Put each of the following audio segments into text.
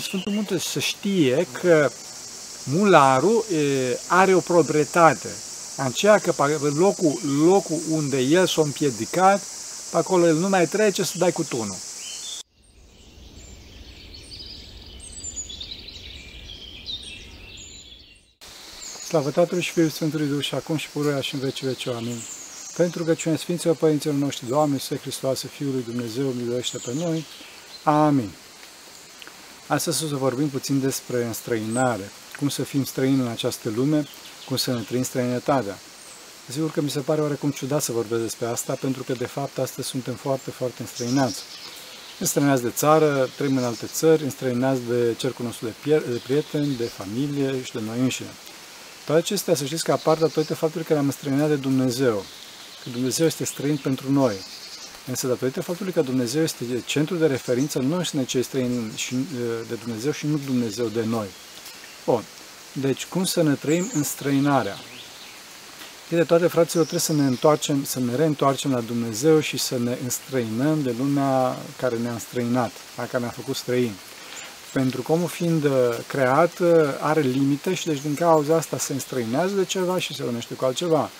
Sfântul Munte să știe că mularul are o proprietate, aceea că locul, locul unde el s-a împiedicat, pe acolo el nu mai trece să dai cu tunul. Slavă Tatălui și Fiului Sfântului Duh și acum și puruia și în vecii veci. Amin. Pentru că cine Sfinților Părinților noștri, Doamne, Să Hristoase, Fiul lui Dumnezeu, miluiește pe noi. Amin. Astăzi o să vorbim puțin despre înstrăinare, cum să fim străini în această lume, cum să ne trăim străinătatea. Sigur că mi se pare oarecum ciudat să vorbesc despre asta, pentru că de fapt astăzi suntem foarte, foarte înstrăinați. Înstrăinați de țară, trăim în alte țări, înstrăinați de cercul nostru de, de prieteni, de familie și de noi înșine. Toate acestea, să știți că apar datorită faptului că ne-am înstrăinat de Dumnezeu, că Dumnezeu este străin pentru noi. Însă, datorită faptului că Dumnezeu este centru de referință, noi suntem cei străini de Dumnezeu și nu Dumnezeu de noi. Bun. Deci, cum să ne trăim în străinarea? E de toate, fraților, trebuie să ne întoarcem, să ne reîntoarcem la Dumnezeu și să ne înstrăinăm de lumea care ne-a înstrăinat, a care ne-a făcut străini. Pentru că omul fiind uh, creat uh, are limite și deci din cauza asta se înstrăinează de ceva și se unește cu altceva.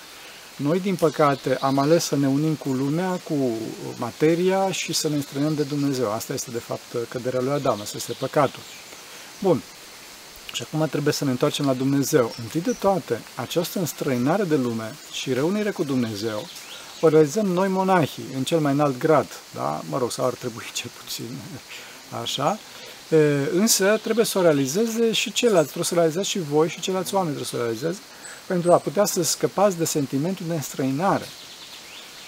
Noi, din păcate, am ales să ne unim cu lumea, cu materia și să ne înstrăinăm de Dumnezeu. Asta este, de fapt, căderea lui Adam, asta este păcatul. Bun. Și acum trebuie să ne întoarcem la Dumnezeu. Întâi de toate, această înstrăinare de lume și reunire cu Dumnezeu o realizăm noi monahii, în cel mai înalt grad, da? Mă rog, sau ar trebui cel puțin așa, însă trebuie să o realizeze și ceilalți, trebuie să o realizați și voi și ceilalți oameni trebuie să o realizeze, pentru a putea să scăpați de sentimentul de înstrăinare.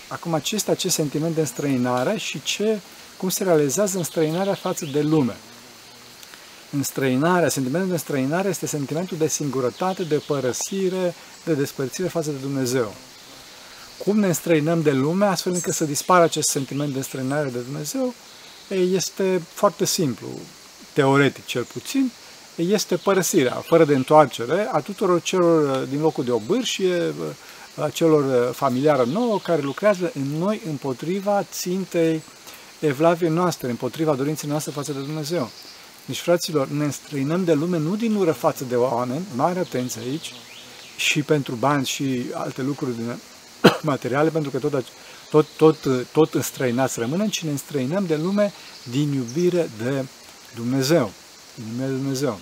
Acum, ce este acest sentiment de înstrăinare și ce, cum se realizează înstrăinarea față de lume? Înstrăinarea, sentimentul de înstrăinare este sentimentul de singurătate, de părăsire, de despărțire față de Dumnezeu. Cum ne înstrăinăm de lume astfel încât să dispară acest sentiment de înstrăinare de Dumnezeu? Este foarte simplu teoretic cel puțin, este părăsirea, fără de întoarcere, a tuturor celor uh, din locul de obârșie, uh, a celor uh, familiară nouă, care lucrează în noi împotriva țintei evlaviei noastre, împotriva dorinței noastre față de Dumnezeu. Deci, fraților, ne înstrăinăm de lume nu din ură față de oameni, mare atenție aici, și pentru bani și alte lucruri din materiale, pentru că tot, tot, tot, tot înstrăinați rămânem, ci ne înstrăinăm de lume din iubire de Dumnezeu. În numele Dumnezeu.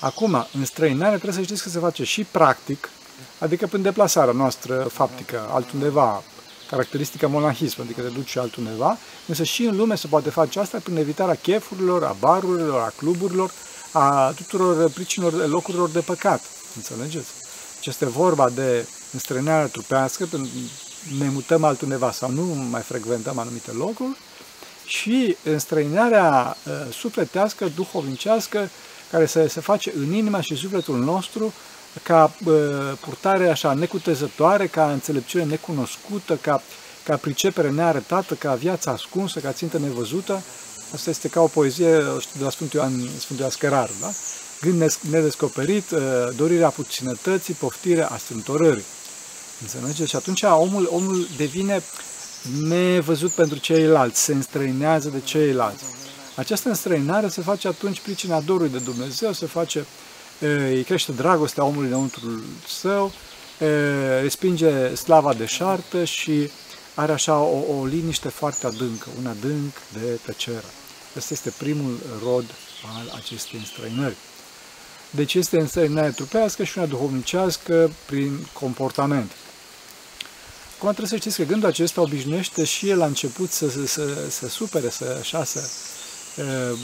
Acum, în străinare trebuie să știți că se face și practic, adică prin deplasarea noastră faptică, altundeva, caracteristica monahism, adică te duci altundeva, însă și în lume se poate face asta prin evitarea chefurilor, a barurilor, a cluburilor, a tuturor pricinilor, locurilor de păcat. Înțelegeți? Deci este vorba de înstrăinare trupească, ne mutăm altundeva sau nu mai frecventăm anumite locuri, și înstrăinarea uh, sufletească, duhovnicească, care se, se face în inima și sufletul nostru ca uh, purtare așa necutezătoare, ca înțelepciune necunoscută, ca, ca pricepere nearătată, ca viața ascunsă, ca țintă nevăzută. Asta este ca o poezie de la Sfântul Ioan, Sfântul Ioan Scăraru, da? Gând nedescoperit, uh, dorirea puținătății, poftirea astrântorării. Înțelegeți? Și atunci omul, omul devine nevăzut pentru ceilalți, se înstrăinează de ceilalți. Această înstrăinare se face atunci pricina dorului de Dumnezeu, se face, îi crește dragostea omului înăuntru său, respinge slava deșartă și are așa o, o liniște foarte adâncă, un adânc de tăcere. Asta este primul rod al acestei înstrăinări. Deci este înstrăinare trupească și una duhovnicească prin comportament. Acum trebuie să știți că gândul acesta obișnuiește și el la început să, să, să, să supere, să, așa, să uh,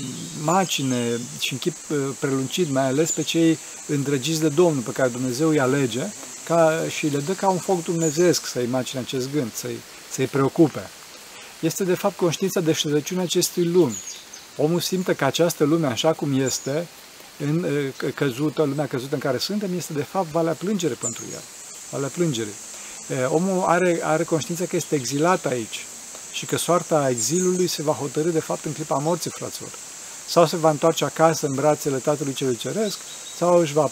macine și în chip uh, prelungit, mai ales pe cei îndrăgiți de Domnul, pe care Dumnezeu îi alege ca, și le dă ca un foc dumnezeesc să imagine acest gând, să-i, să-i preocupe. Este de fapt conștiința de șterăciunea acestui lumi. Omul simte că această lume, așa cum este, în uh, căzută, lumea căzută în care suntem, este de fapt valea plângere pentru el. Valea plângerii omul are, are conștiința că este exilat aici și că soarta exilului se va hotărâ de fapt în clipa morții, fraților. Sau se va întoarce acasă în brațele Tatălui Celui Ceresc, sau își va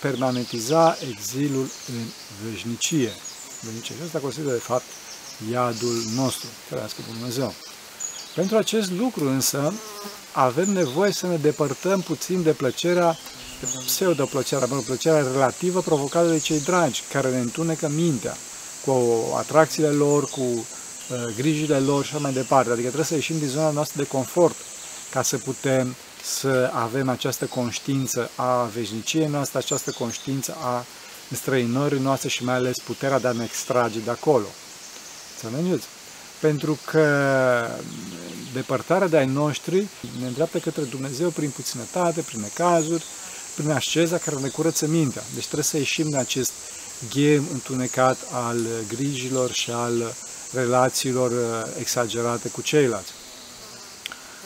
permanentiza exilul în veșnicie. Veșnicie. Și asta consideră de fapt iadul nostru, ferească Dumnezeu. Pentru acest lucru însă avem nevoie să ne depărtăm puțin de plăcerea, de pseudo-plăcerea, plăcerea relativă provocată de cei dragi, care ne întunecă mintea cu atracțiile lor, cu uh, grijile lor și așa mai departe. Adică trebuie să ieșim din zona noastră de confort ca să putem să avem această conștiință a veșniciei noastre, această conștiință a străinării noastre și mai ales puterea de a ne extrage de acolo. Înțelegeți? Pentru că depărtarea de ai noștri ne îndreaptă către Dumnezeu prin puținătate, prin necazuri, prin asceza care ne curăță mintea. Deci trebuie să ieșim din acest ghem întunecat al grijilor și al relațiilor uh, exagerate cu ceilalți.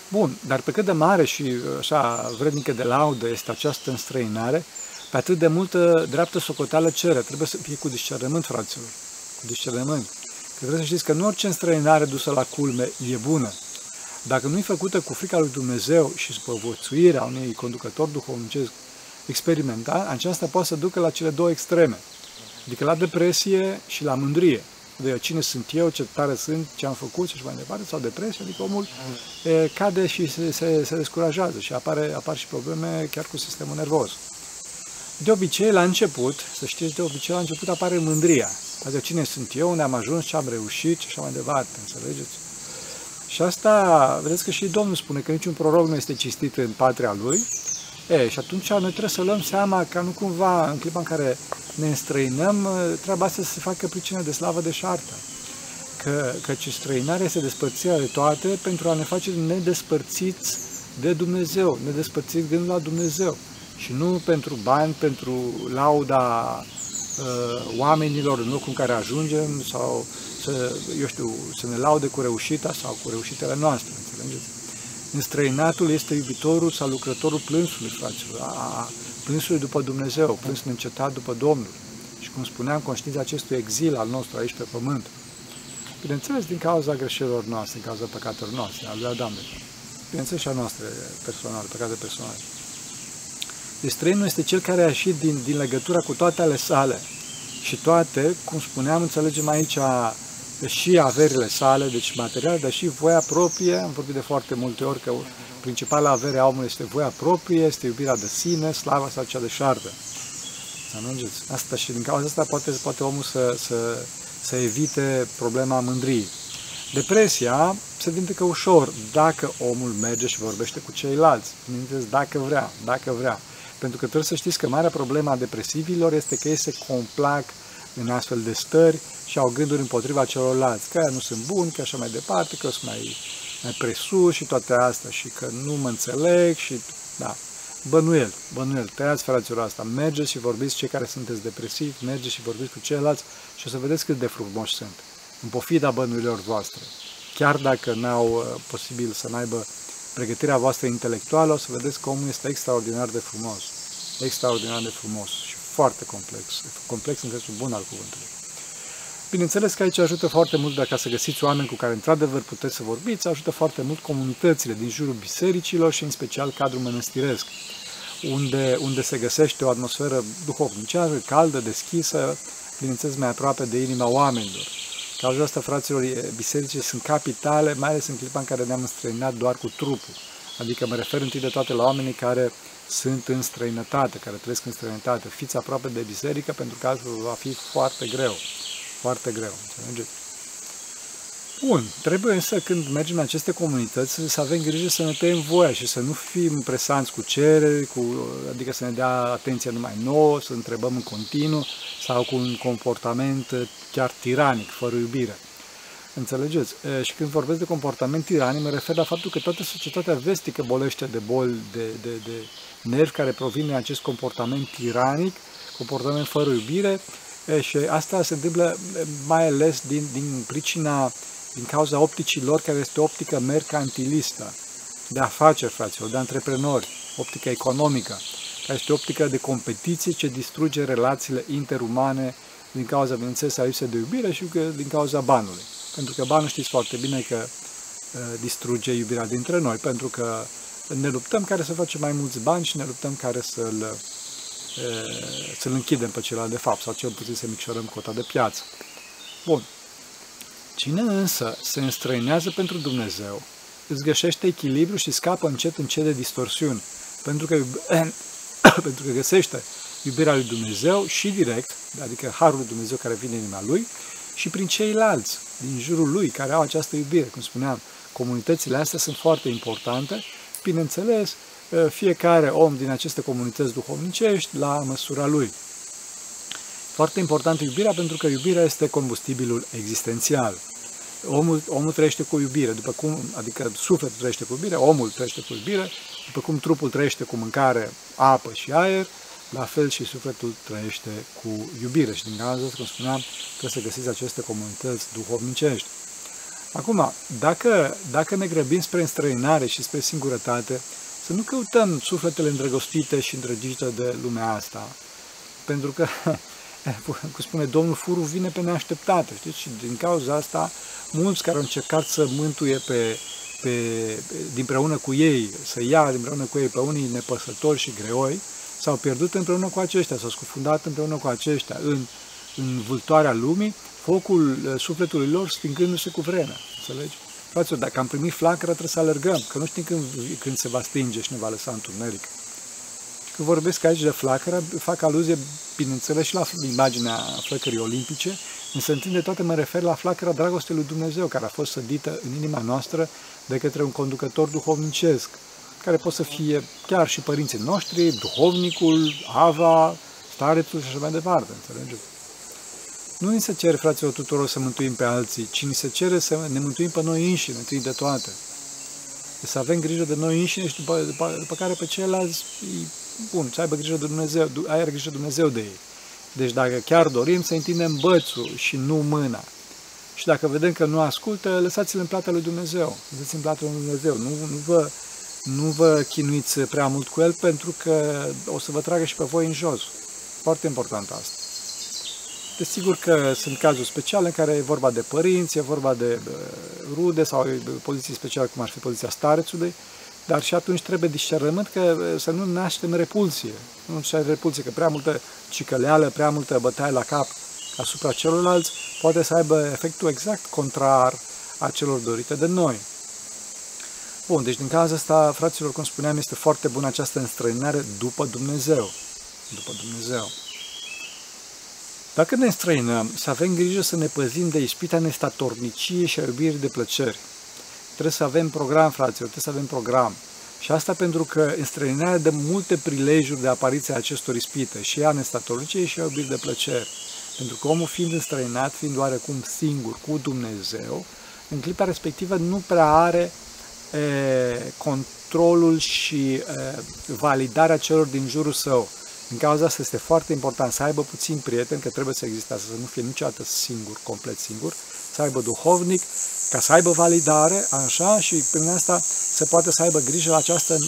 Bun, dar pe cât de mare și uh, așa vrednică de laudă este această înstrăinare, pe atât de multă dreaptă socoteală cere. Trebuie să fie cu discernământ, fraților. Cu discernământ. Că trebuie să știți că nu orice înstrăinare dusă la culme e bună. Dacă nu e făcută cu frica lui Dumnezeu și spăvățuirea unui conducător duhovnicesc experimental, aceasta poate să ducă la cele două extreme. Adică la depresie și la mândrie. De cine sunt eu, ce tare sunt, ce am făcut și așa mai departe, sau depresie, adică omul e, cade și se, se, se descurajează și apare, apar și probleme chiar cu sistemul nervos. De obicei, la început, să știți, de obicei, la început apare mândria. Adică cine sunt eu, unde am ajuns, ce am reușit și așa mai departe, înțelegeți? Și asta, vedeți că și Domnul spune că niciun proroc nu este cistit în patria lui. E, și atunci noi trebuie să luăm seama ca nu cumva, în clipa în care ne înstrăinăm, treaba asta să se facă pricină de slavă de șartă. Că, căci străinarea este despărțirea de toate pentru a ne face nedespărțiți de Dumnezeu, nedespărțiți gând la Dumnezeu. Și nu pentru bani, pentru lauda uh, oamenilor în locul în care ajungem sau să, eu știu, să ne laude cu reușita sau cu reușitele noastre, înțelegeți? Înstrăinatul este iubitorul sau lucrătorul plânsului, fraților, a, plânsului după Dumnezeu, plânsul încetat după Domnul. Și cum spuneam, conștiința acestui exil al nostru aici pe pământ. Bineînțeles, din cauza greșelilor noastre, din cauza păcatelor noastre, al lui Adam, de Bineînțeles și a noastre personale, păcate personale. Deci străinul este cel care a ieșit din, din legătura cu toate ale sale. Și toate, cum spuneam, înțelegem aici și averile sale, deci materiale, dar și voia proprie. Am vorbit de foarte multe ori că principala avere a omului este voia proprie, este iubirea de sine, slava sau cea de șartă. Înțelegeți? Asta și din cauza asta poate, poate omul să, să, să evite problema mândriei. Depresia se vindecă ușor dacă omul merge și vorbește cu ceilalți. Bineînțeles, dacă vrea, dacă vrea. Pentru că trebuie să știți că marea problemă a depresivilor este că ei se complac în astfel de stări și au gânduri împotriva celorlalți, că nu sunt buni, că așa mai departe, că sunt mai, mai presus și toate astea și că nu mă înțeleg și da. Bănuiel, bănuiel, tăiați fraților asta, mergeți și vorbiți cei care sunteți depresivi, mergeți și vorbiți cu ceilalți și o să vedeți cât de frumoși sunt, în pofida bănuilor voastre. Chiar dacă n-au uh, posibil să n-aibă pregătirea voastră intelectuală, o să vedeți că omul este extraordinar de frumos. Extraordinar de frumos și foarte complex. Complex în sensul bun al cuvântului. Bineînțeles că aici ajută foarte mult dacă să găsiți oameni cu care într-adevăr puteți să vorbiți, ajută foarte mult comunitățile din jurul bisericilor și în special cadrul mănăstiresc, unde, unde se găsește o atmosferă duhovnicească, caldă, deschisă, bineînțeles mai aproape de inima oamenilor. Cauza asta, fraților, bisericile sunt capitale, mai ales în clipa în care ne-am înstrăinat doar cu trupul. Adică mă refer întâi de toate la oamenii care sunt în străinătate, care trăiesc în străinătate. Fiți aproape de biserică pentru că altfel va fi foarte greu. Foarte greu, înțelegeți? Bun, trebuie însă când mergem în aceste comunități să avem grijă să ne tăiem voia și să nu fim presanți cu cereri, cu, adică să ne dea atenție numai nouă, să întrebăm în continuu sau cu un comportament chiar tiranic, fără iubire. Înțelegeți? Și când vorbesc de comportament tiranic, mă refer la faptul că toată societatea vestică bolește de boli de, de, de nervi care provin din acest comportament tiranic, comportament fără iubire, și asta se întâmplă mai ales din, din pricina, din cauza opticii lor, care este o optică mercantilistă, de afaceri, fraților, de antreprenori, optică economică, care este o optică de competiție ce distruge relațiile interumane din cauza, bineînțeles, a lipsei de iubire și din cauza banului. Pentru că banul știți foarte bine că uh, distruge iubirea dintre noi, pentru că ne luptăm care să facem mai mulți bani și ne luptăm care să-l să-l închidem pe celălalt de fapt, sau cel puțin să micșorăm cota de piață. Bun. Cine însă se înstrăinează pentru Dumnezeu, îți găsește echilibru și scapă încet încet de distorsiuni. Pentru că, pentru că găsește iubirea lui Dumnezeu și direct, adică Harul lui Dumnezeu care vine în inima lui, și prin ceilalți din jurul lui care au această iubire. Cum spuneam, comunitățile astea sunt foarte importante. Bineînțeles, fiecare om din aceste comunități duhovnicești la măsura lui. Foarte important iubirea pentru că iubirea este combustibilul existențial. Omul, omul trăiește cu iubire, după cum, adică sufletul trăiește cu iubire, omul trăiește cu iubire, după cum trupul trăiește cu mâncare, apă și aer, la fel și sufletul trăiește cu iubire. Și din cauza cum spuneam, trebuie să găsiți aceste comunități duhovnicești. Acum, dacă, dacă ne grăbim spre înstrăinare și spre singurătate, să nu căutăm sufletele îndrăgostite și îndrăgite de lumea asta. Pentru că, cum spune Domnul, furul vine pe neașteptate. Știți? Și din cauza asta, mulți care au încercat să mântuie pe, pe, dinpreună cu ei, să ia dinpreună cu ei pe unii nepăsători și greoi, s-au pierdut împreună cu aceștia, s-au scufundat împreună cu aceștia în, în vâltoarea lumii, focul uh, sufletului lor stingându-se cu vremea. Înțelegi? Fraților, dacă am primit flacăra, trebuie să alergăm, că nu știm când, când se va stinge și ne va lăsa întuneric. Când vorbesc aici de flacără, fac aluzie, bineînțeles, și la imaginea flăcării olimpice, însă întinde toate mă refer la flacăra dragostei lui Dumnezeu, care a fost sădită în inima noastră de către un conducător duhovnicesc, care pot să fie chiar și părinții noștri, duhovnicul, Ava, starețul și așa mai departe, înțelegeți? Nu ni se cere, fraților, tuturor să mântuim pe alții, ci ni se cere să ne mântuim pe noi înșine, întâi de toate. Să avem grijă de noi înșine și după, după, după care pe ceilalți, bun, să aibă grijă de Dumnezeu, ai grijă de Dumnezeu de ei. Deci dacă chiar dorim să întindem bățul și nu mâna, și dacă vedem că nu ascultă, lăsați-l în plata lui Dumnezeu. Lăsați-l în plata lui Dumnezeu. Nu, nu, vă, nu vă chinuiți prea mult cu el pentru că o să vă tragă și pe voi în jos. Foarte important asta. Desigur că sunt cazuri speciale în care e vorba de părinți, e vorba de rude sau poziții speciale, cum ar fi poziția starețului, dar și atunci trebuie discernământ că să nu naștem repulsie. Nu naștem repulsie, că prea multă cicăleală, prea multă bătaie la cap asupra celorlalți poate să aibă efectul exact contrar a celor dorite de noi. Bun, deci din cauza asta, fraților, cum spuneam, este foarte bună această înstrăinare după Dumnezeu. După Dumnezeu. Dacă ne înstrăinăm, să avem grijă să ne păzim de ispita nestatornicie și a iubirii de plăceri. Trebuie să avem program, fraților, trebuie să avem program. Și asta pentru că înstrăinarea dă multe prilejuri de apariție a acestor ispite, și a nestatornicie și a iubirii de plăceri. Pentru că omul fiind înstrăinat, fiind oarecum singur cu Dumnezeu, în clipa respectivă nu prea are e, controlul și e, validarea celor din jurul său. Din cauza asta este foarte important să aibă puțin prieteni, că trebuie să existe asta, să nu fie niciodată singur, complet singur, să aibă duhovnic, ca să aibă validare, așa, și prin asta să poată să aibă grijă la această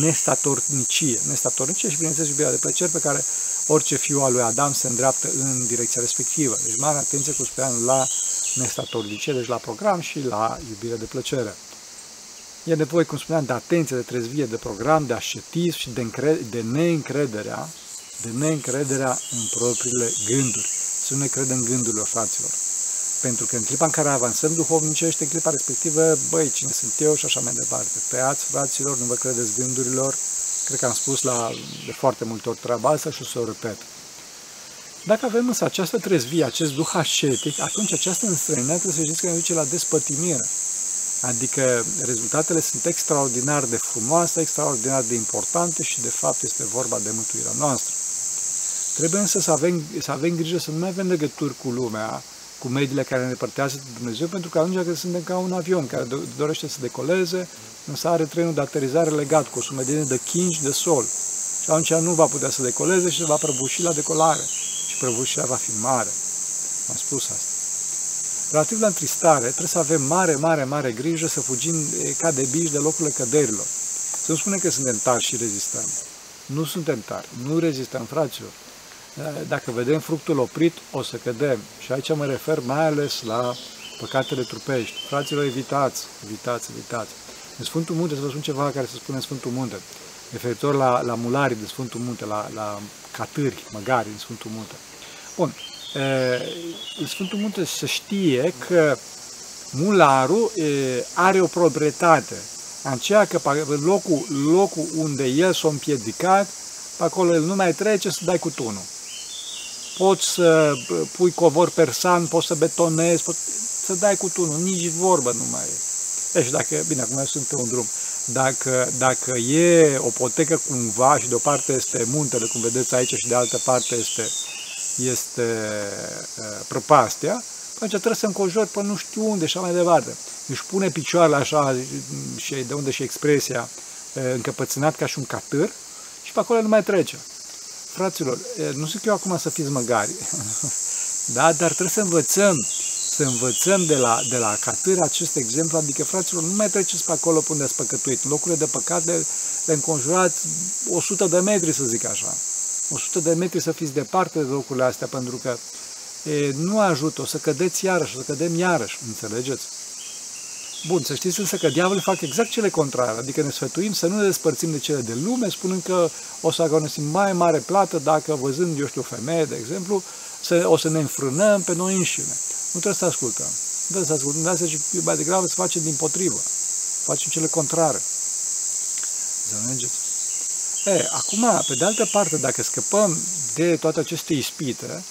nestatornicie. Nestatornicie și, bineînțeles, iubirea de plăceri pe care orice fiu al lui Adam se îndreaptă în direcția respectivă. Deci mare atenție, cum spuneam, la nestatornicie, deci la program și la iubire de plăcere. E nevoie, cum spuneam, de atenție, de trezvie, de program, de ascetism și de, încre- de neîncrederea, de neîncrederea în propriile gânduri. Să nu ne credem gândurile fraților. Pentru că în clipa în care avansăm duhovnicește, în clipa respectivă, băi, cine sunt eu și așa mai departe. Tăiați, fraților, nu vă credeți gândurilor. Cred că am spus la, de foarte multe ori treaba asta și o să o repet. Dacă avem însă această trezvie, acest duh ascetic, atunci această înstrăinare trebuie să știți că ne duce la despătimire. Adică rezultatele sunt extraordinar de frumoase, extraordinar de importante și de fapt este vorba de mântuirea noastră. Trebuie însă să avem, să avem grijă să nu mai avem legături cu lumea, cu mediile care ne părtează de Dumnezeu, pentru că atunci când suntem ca un avion care dorește să decoleze, însă are trenul de aterizare legat cu o sumedenie de chingi de sol. Și atunci nu va putea să decoleze și se va prăbuși la decolare. Și prăbușirea va fi mare. Am spus asta. Relativ la întristare, trebuie să avem mare, mare, mare grijă să fugim ca de bici de locurile căderilor. Să nu spunem că suntem tarși și rezistăm. Nu suntem tarși, nu rezistăm, fraților. Dacă vedem fructul oprit, o să cădem. Și aici mă refer mai ales la păcatele trupești. Fraților, evitați, evitați, evitați. În Sfântul Munte, să vă spun ceva care se spune în Sfântul Munte, referitor la, la mularii de Sfântul Munte, la, la catâri, măgari în Sfântul Munte. Bun, în Sfântul Munte se știe că Mularul e, are o proprietate, aceea că locul, locul unde el s-a împiedicat, pe acolo el nu mai trece să dai cu tunul. Poți să pui covor persan, poți să betonezi, poți să dai cu tunul, nici vorbă nu mai e. Deci dacă, bine, acum eu sunt pe un drum, dacă, dacă e o potecă cumva și de o parte este muntele, cum vedeți aici, și de altă parte este, este uh, prăpastia, atunci trebuie să încojori pe nu știu unde și așa mai departe. Își pune picioarele așa și de unde și expresia uh, încăpățânat ca și un catâr și pe acolo nu mai trece. Fraților, uh, nu zic eu acum să fiți măgari, da? dar trebuie să învățăm să învățăm de la, de la catâr acest exemplu, adică, fraților, nu mai treceți pe acolo până ați păcătuit. În locurile de păcat le, le înconjurați 100 de metri, să zic așa. 100 de metri să fiți departe de locurile astea, pentru că e, nu ajută, o să cădeți iarăși, o să cădem iarăși, înțelegeți? Bun, să știți însă că diavolul fac exact cele contrare, adică ne sfătuim să nu ne despărțim de cele de lume, spunând că o să agonisim mai mare plată dacă văzând, eu știu, o femeie, de exemplu, să, o să ne înfrânăm pe noi înșine. Nu trebuie să ascultăm. Nu trebuie să ascultăm. De asta e mai degrabă să facem din potrivă. Facem cele contrare. Înțelegeți? E, acum, pe de altă parte, dacă scăpăm de toate aceste ispite,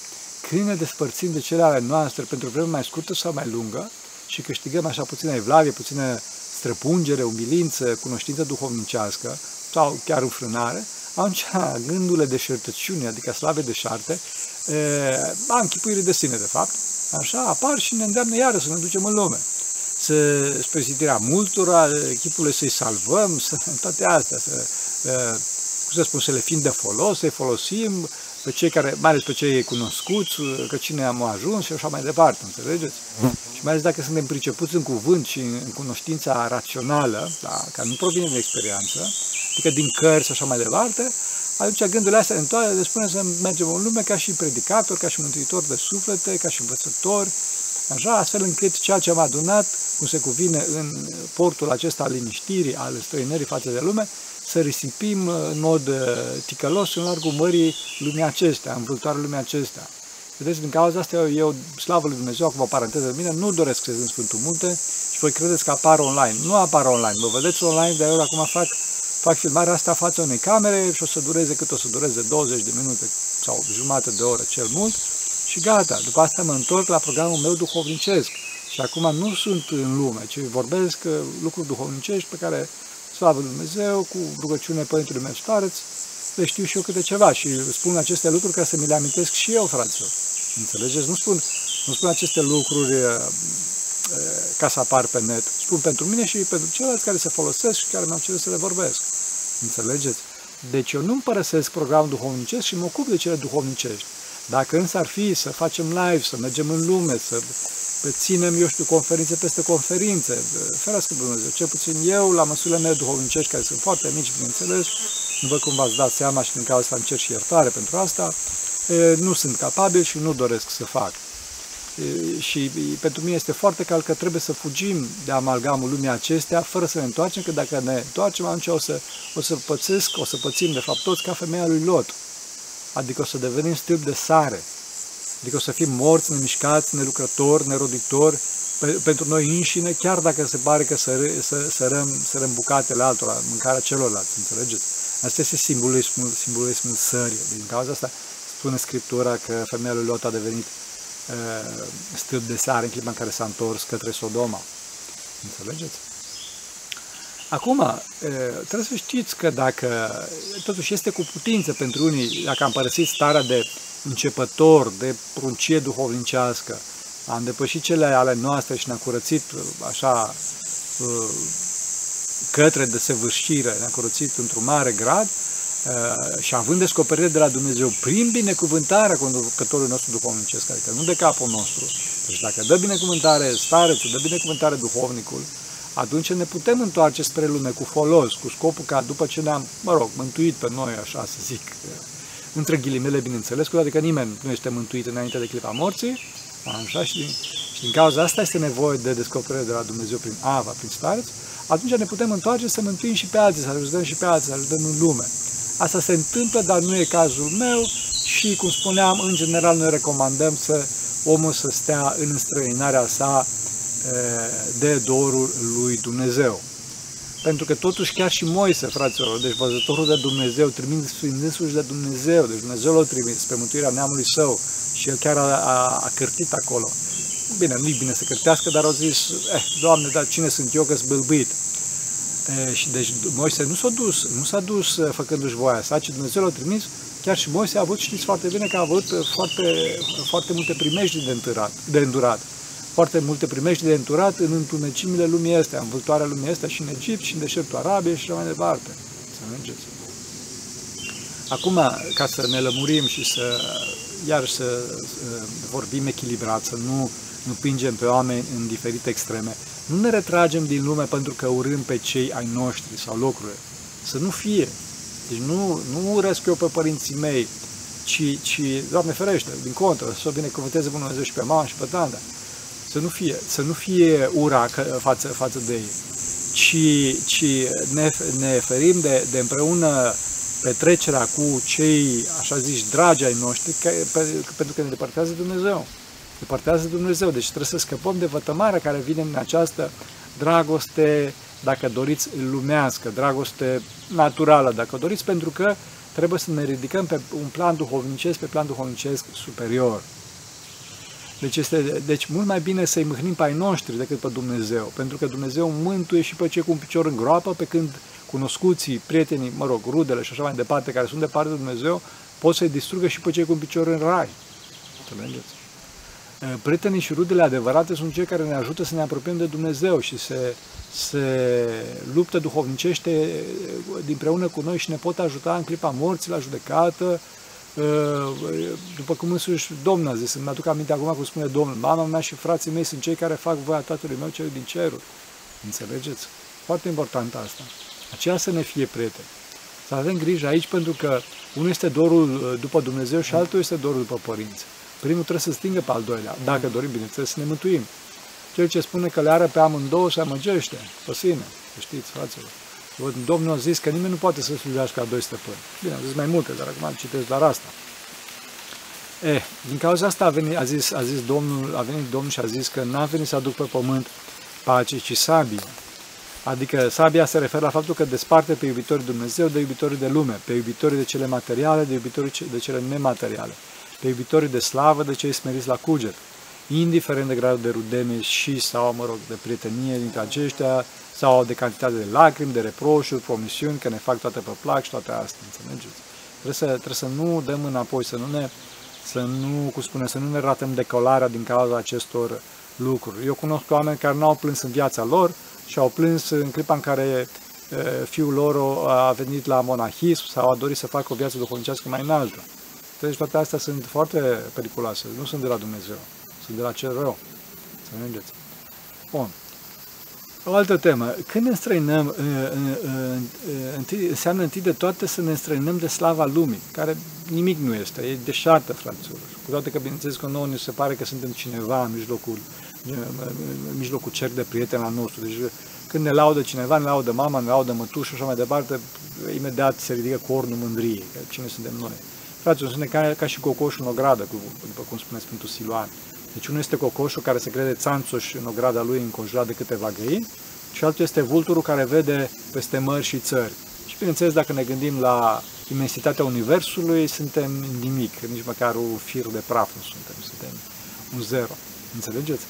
când ne despărțim de cele ale noastre pentru o vreme mai scurtă sau mai lungă și câștigăm așa puțină evlavie, puțină străpungere, umilință, cunoștință duhovnicească sau chiar înfrânare, atunci gândurile de șertăciune, adică slave de șarte, a închipuire de sine, de fapt, așa, apar și ne îndeamnă iară să ne ducem în lume. Să, spre zidirea multora, echipurile să-i salvăm, să, toate astea, să, cum să spun, să le fim de folos, să-i folosim pe cei care, mai ales pe cei cunoscuți, că cine am ajuns și așa mai departe, înțelegeți? Și mai ales dacă suntem pricepuți în cuvânt și în cunoștința rațională, da, care nu provine din experiență, adică din cărți și așa mai departe, atunci gândurile astea în toate le spune să mergem în lume ca și predicator, ca și mântuitor de suflete, ca și învățători, așa, astfel încât ceea ce am adunat, cum se cuvine în portul acesta al liniștirii, al străinării față de lume, să risipim în mod uh, ticălos în largul mării lumii acestea, învâltoare lumii acestea. Vedeți, din cauza asta eu, slavă lui Dumnezeu, acum o paranteză de mine, nu doresc să în Sfântul Munte și voi credeți că apar online. Nu apar online, mă vedeți online, dar eu acum fac fac filmarea asta față unei camere și o să dureze cât o să dureze 20 de minute sau jumătate de oră cel mult și gata. După asta mă întorc la programul meu duhovnicesc și acum nu sunt în lume, ci vorbesc uh, lucruri duhovnicești pe care, slavă Lui Dumnezeu, cu rugăciune Părintele meu Stareț, le știu și eu câte ceva și spun aceste lucruri ca să mi le amintesc și eu, fraților. Înțelegeți? Nu spun, nu spun aceste lucruri uh, ca să apar pe net. Spun pentru mine și pentru ceilalți care se folosesc și care mi-au cerut să le vorbesc. Înțelegeți? Deci eu nu-mi părăsesc programul duhovnicesc și mă ocup de cele duhovnicești. Dacă însă ar fi să facem live, să mergem în lume, să ținem, eu știu, conferințe peste conferințe, ferească Dumnezeu, cel puțin eu, la măsurile mele duhovnicești, care sunt foarte mici, bineînțeles, nu văd cum v-ați dat seama și din cauza asta încerc și iertare pentru asta, nu sunt capabil și nu doresc să fac și pentru mine este foarte clar că trebuie să fugim de amalgamul lumii acestea fără să ne întoarcem, că dacă ne întoarcem atunci o să, o să pățesc, o să pățim de fapt toți ca femeia lui Lot. Adică o să devenim stâlp de sare. Adică o să fim morți, nemișcați, nelucrători, neroditori pe, pentru noi înșine, chiar dacă se pare că să, să, sărăm, sărăm bucatele altora, mâncarea celorlalți, înțelegeți? Asta este simbolismul, simbolismul sării. Din cauza asta spune Scriptura că femeia lui Lot a devenit Uh, stâlp de sare în clipa în care s-a întors către Sodoma. Înțelegeți? Acum, uh, trebuie să știți că dacă, totuși este cu putință pentru unii, dacă am părăsit starea de începător, de pruncie duhovnicească, am depășit cele ale noastre și ne-am curățit uh, așa către desăvârșire, ne-am curățit într-un mare grad, Uh, și având descoperire de la Dumnezeu prin binecuvântarea conducătorului nostru duhovnicesc, adică nu de capul nostru. Deci dacă dă binecuvântare starețul, dă binecuvântare duhovnicul, atunci ne putem întoarce spre lume cu folos, cu scopul ca după ce ne-am, mă rog, mântuit pe noi, așa să zic, între ghilimele, bineînțeles, cu adică nimeni nu este mântuit înainte de clipa morții, așa, și din, și din cauza asta este nevoie de descoperire de la Dumnezeu prin Ava, prin stareț, atunci ne putem întoarce să mântuim și pe alții, să ajutăm și pe alții, să ajutăm în lume. Asta se întâmplă, dar nu e cazul meu și, cum spuneam, în general noi recomandăm să omul să stea în străinarea sa de dorul lui Dumnezeu. Pentru că totuși chiar și Moise, fraților, deci văzătorul de Dumnezeu, trimis fiind însuși de Dumnezeu, deci Dumnezeu l-a trimis pe mântuirea neamului său și el chiar a, a, a cârtit acolo. Bine, nu-i bine să cârtească, dar au zis, eh, Doamne, dar cine sunt eu că-s bâlbâit? E, și deci Moise nu s-a dus, nu s-a dus făcându-și voia sa, ci Dumnezeu l-a trimis, chiar și Moise a avut, știți foarte bine că a avut foarte, foarte multe primejdi de, întârat, de îndurat foarte multe primești de înturat în întunecimile lumii astea, în vâltoarea lumii astea și în Egipt și în deșertul Arabiei și așa mai departe. Să mergeți. Acum, ca să ne lămurim și să, iar să, să vorbim echilibrat, să nu, nu pingem pe oameni în diferite extreme, nu ne retragem din lume pentru că urâm pe cei ai noștri sau locurile. Să nu fie. Deci nu, nu urăsc eu pe părinții mei, ci, ci Doamne ferește, din contră, să o binecuvânteze Bunul Dumnezeu și pe mama și pe tanda să nu fie, să nu fie ura față, față de ei, ci, ci ne, ne ferim de, de împreună petrecerea cu cei, așa zici, dragi ai noștri, că, pe, pentru că ne depărtează Dumnezeu. Depărtează Dumnezeu, deci trebuie să scăpăm de vătămarea care vine în această dragoste, dacă doriți, lumească, dragoste naturală, dacă doriți, pentru că trebuie să ne ridicăm pe un plan duhovnicesc, pe plan duhovnicesc superior. Deci este deci mult mai bine să-i mâhnim pe ai noștri decât pe Dumnezeu, pentru că Dumnezeu mântuie și pe cei cu un picior în groapă, pe când cunoscuții, prietenii, mă rog, rudele și așa mai departe, care sunt departe de Dumnezeu, pot să-i distrugă și pe cei cu un picior în rai. Înțelegeți? Prietenii și rudele adevărate sunt cei care ne ajută să ne apropiem de Dumnezeu și se, se luptă duhovnicește dinpreună cu noi și ne pot ajuta în clipa morții, la judecată, după cum însuși Domnul a zis, îmi aduc aminte acum cum spune Domnul, mama mea și frații mei sunt cei care fac voia Tatălui meu cel din ceruri. Înțelegeți? Foarte important asta. Aceea să ne fie prieteni. Să avem grijă aici pentru că unul este dorul uh, după Dumnezeu și altul este dorul după părinți. Primul trebuie să stingă pe al doilea, dacă dorim, bineînțeles, să ne mântuim. Cel ce spune că le are pe amândouă se amăgește pe sine. Știți, fraților. Domnul a zis că nimeni nu poate să slujească ca doi stăpâni. Bine, a zis mai multe, dar acum citesc doar asta. Eh, din cauza asta a, venit, a, zis, a zis Domnul, a venit Domnul și a zis că n-a venit să aduc pe pământ pace, ci sabie. Adică sabia se referă la faptul că desparte pe iubitorii Dumnezeu de iubitorii de lume, pe iubitorii de cele materiale de iubitorii de cele nemateriale, pe iubitorii de slavă de cei smeriți la cuget, indiferent de gradul de rudeme și sau, mă rog, de prietenie dintre aceștia, sau de cantitate de lacrimi, de reproșuri, promisiuni, că ne fac toate pe plac și toate astea, înțelegeți? Trebuie să, trebuie să nu dăm înapoi, să nu ne, să nu, cum spune, să nu ne ratăm decolarea din cauza acestor lucruri. Eu cunosc oameni care nu au plâns în viața lor și au plâns în clipa în care fiul lor a venit la monahism sau a dorit să facă o viață duhovnicească mai înaltă. Deci toate astea sunt foarte periculoase, nu sunt de la Dumnezeu, sunt de la cel rău. Să mergeți. Bun. O altă temă. Când ne înstrăinăm, uh, uh, uh, înseamnă întâi de toate să ne înstrăinăm de slava lumii, care nimic nu este, e deșartă, fraților. Cu toate că, bineînțeles, că nouă ne se pare că suntem cineva în mijlocul, în mijlocul cerc de prieteni al nostru. Deci, când ne laudă cineva, ne laudă mama, ne laudă mătușă și așa mai departe, imediat se ridică cornul mândriei, că cine suntem noi. Fraților, suntem ca, ca și cocoșul în ogradă, după cum spune Sfântul Siluan. Deci unul este cocoșul care se crede țanțoș în ograda lui înconjurat de câteva găini și altul este vulturul care vede peste mări și țări. Și bineînțeles, dacă ne gândim la imensitatea Universului, suntem nimic, nici măcar un fir de praf nu suntem, suntem un zero. Înțelegeți?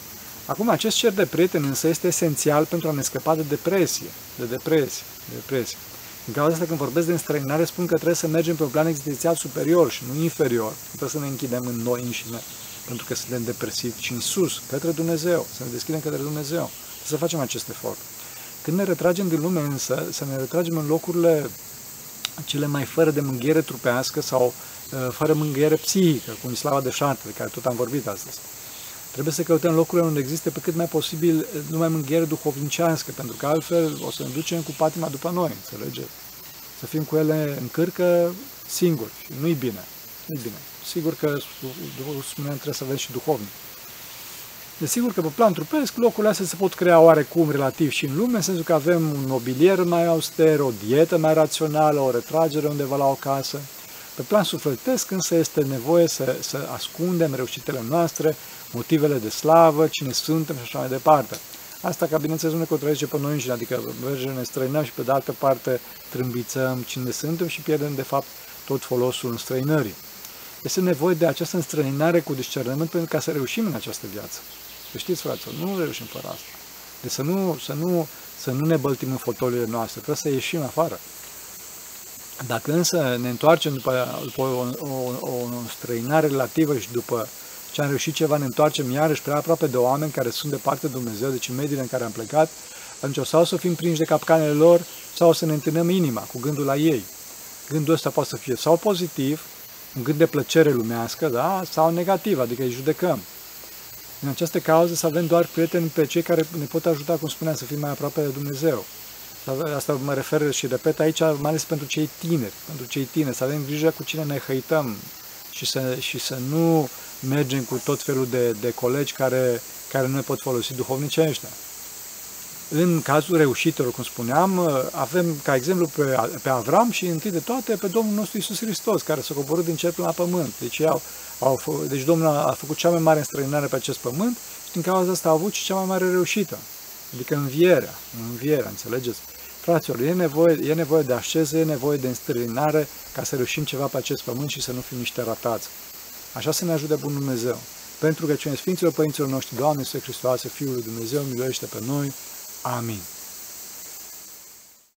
Acum, acest cer de prieteni însă este esențial pentru a ne scăpa de depresie, de depresie, de depresie. În cauza asta, când vorbesc de înstrăinare, spun că trebuie să mergem pe un plan existențial superior și nu inferior. Nu trebuie să ne închidem în noi înșine pentru că suntem depresivi, ci în sus, către Dumnezeu, să ne deschidem către Dumnezeu, să facem acest efort. Când ne retragem din lume însă, să ne retragem în locurile cele mai fără de mânghiere trupească sau uh, fără mânghiere psihică, cum slava de șarte, de care tot am vorbit astăzi. Trebuie să căutăm locurile unde există pe cât mai posibil uh, numai mânghiere duhovnicească, pentru că altfel o să ne ducem cu patima după noi, înțelegeți? Să fim cu ele în cârcă singuri și nu-i bine, nu-i bine sigur că, după spuneam, trebuie să avem și duhovnic. Desigur că pe plan trupesc, locurile astea se pot crea oarecum relativ și în lume, în sensul că avem un mobilier mai auster, o dietă mai rațională, o retragere undeva la o casă, Pe plan sufletesc însă este nevoie să, să ascundem reușitele noastre, motivele de slavă, cine suntem și așa mai departe. Asta, ca bineînțeles, nu ne contrazice pe noi înșine, adică mergem, ne străinăm și pe de altă parte trâmbițăm cine suntem și pierdem, de fapt, tot folosul înstrăinării. Este nevoie de această înstrăinare cu discernământ pentru ca să reușim în această viață. Să știți, fraților, nu reușim fără asta. Deci să nu, să nu, să nu ne băltim în fotoliile noastre, trebuie să ieșim afară. Dacă însă ne întoarcem după, după o, o, o străinare relativă și după ce am reușit ceva, ne întoarcem iarăși prea aproape de oameni care sunt departe de Dumnezeu, deci în mediile în care am plecat, atunci o sau să fim prinși de capcanele lor, sau o să ne întâlnim inima cu gândul la ei. Gândul ăsta poate să fie sau pozitiv, un gând de plăcere lumească, da? sau negativ, adică îi judecăm. În această cauză să avem doar prieteni pe cei care ne pot ajuta, cum spuneam, să fim mai aproape de Dumnezeu. Asta mă refer și repet aici, mai ales pentru cei tineri, pentru cei tineri, să avem grijă cu cine ne hăităm și să, și să nu mergem cu tot felul de, de colegi care, care nu ne pot folosi duhovnicește. În cazul reușitelor, cum spuneam, avem ca exemplu pe, pe Avram și întâi de toate pe Domnul nostru Isus Hristos, care s-a coborât din cer până la pământ. Deci, au, au, deci Domnul a făcut cea mai mare înstrăinare pe acest pământ și din cauza asta a avut și cea mai mare reușită. Adică învierea, învierea, înțelegeți? Fraților, e nevoie, e nevoie de așeză, e nevoie de înstrăinare ca să reușim ceva pe acest pământ și să nu fim niște ratați. Așa să ne ajute Bunul Dumnezeu. Pentru că cine Sfinților Părinților noștri, Doamne, Iisuse Hristoase, Fiul lui Dumnezeu, miluiește pe noi. Amin.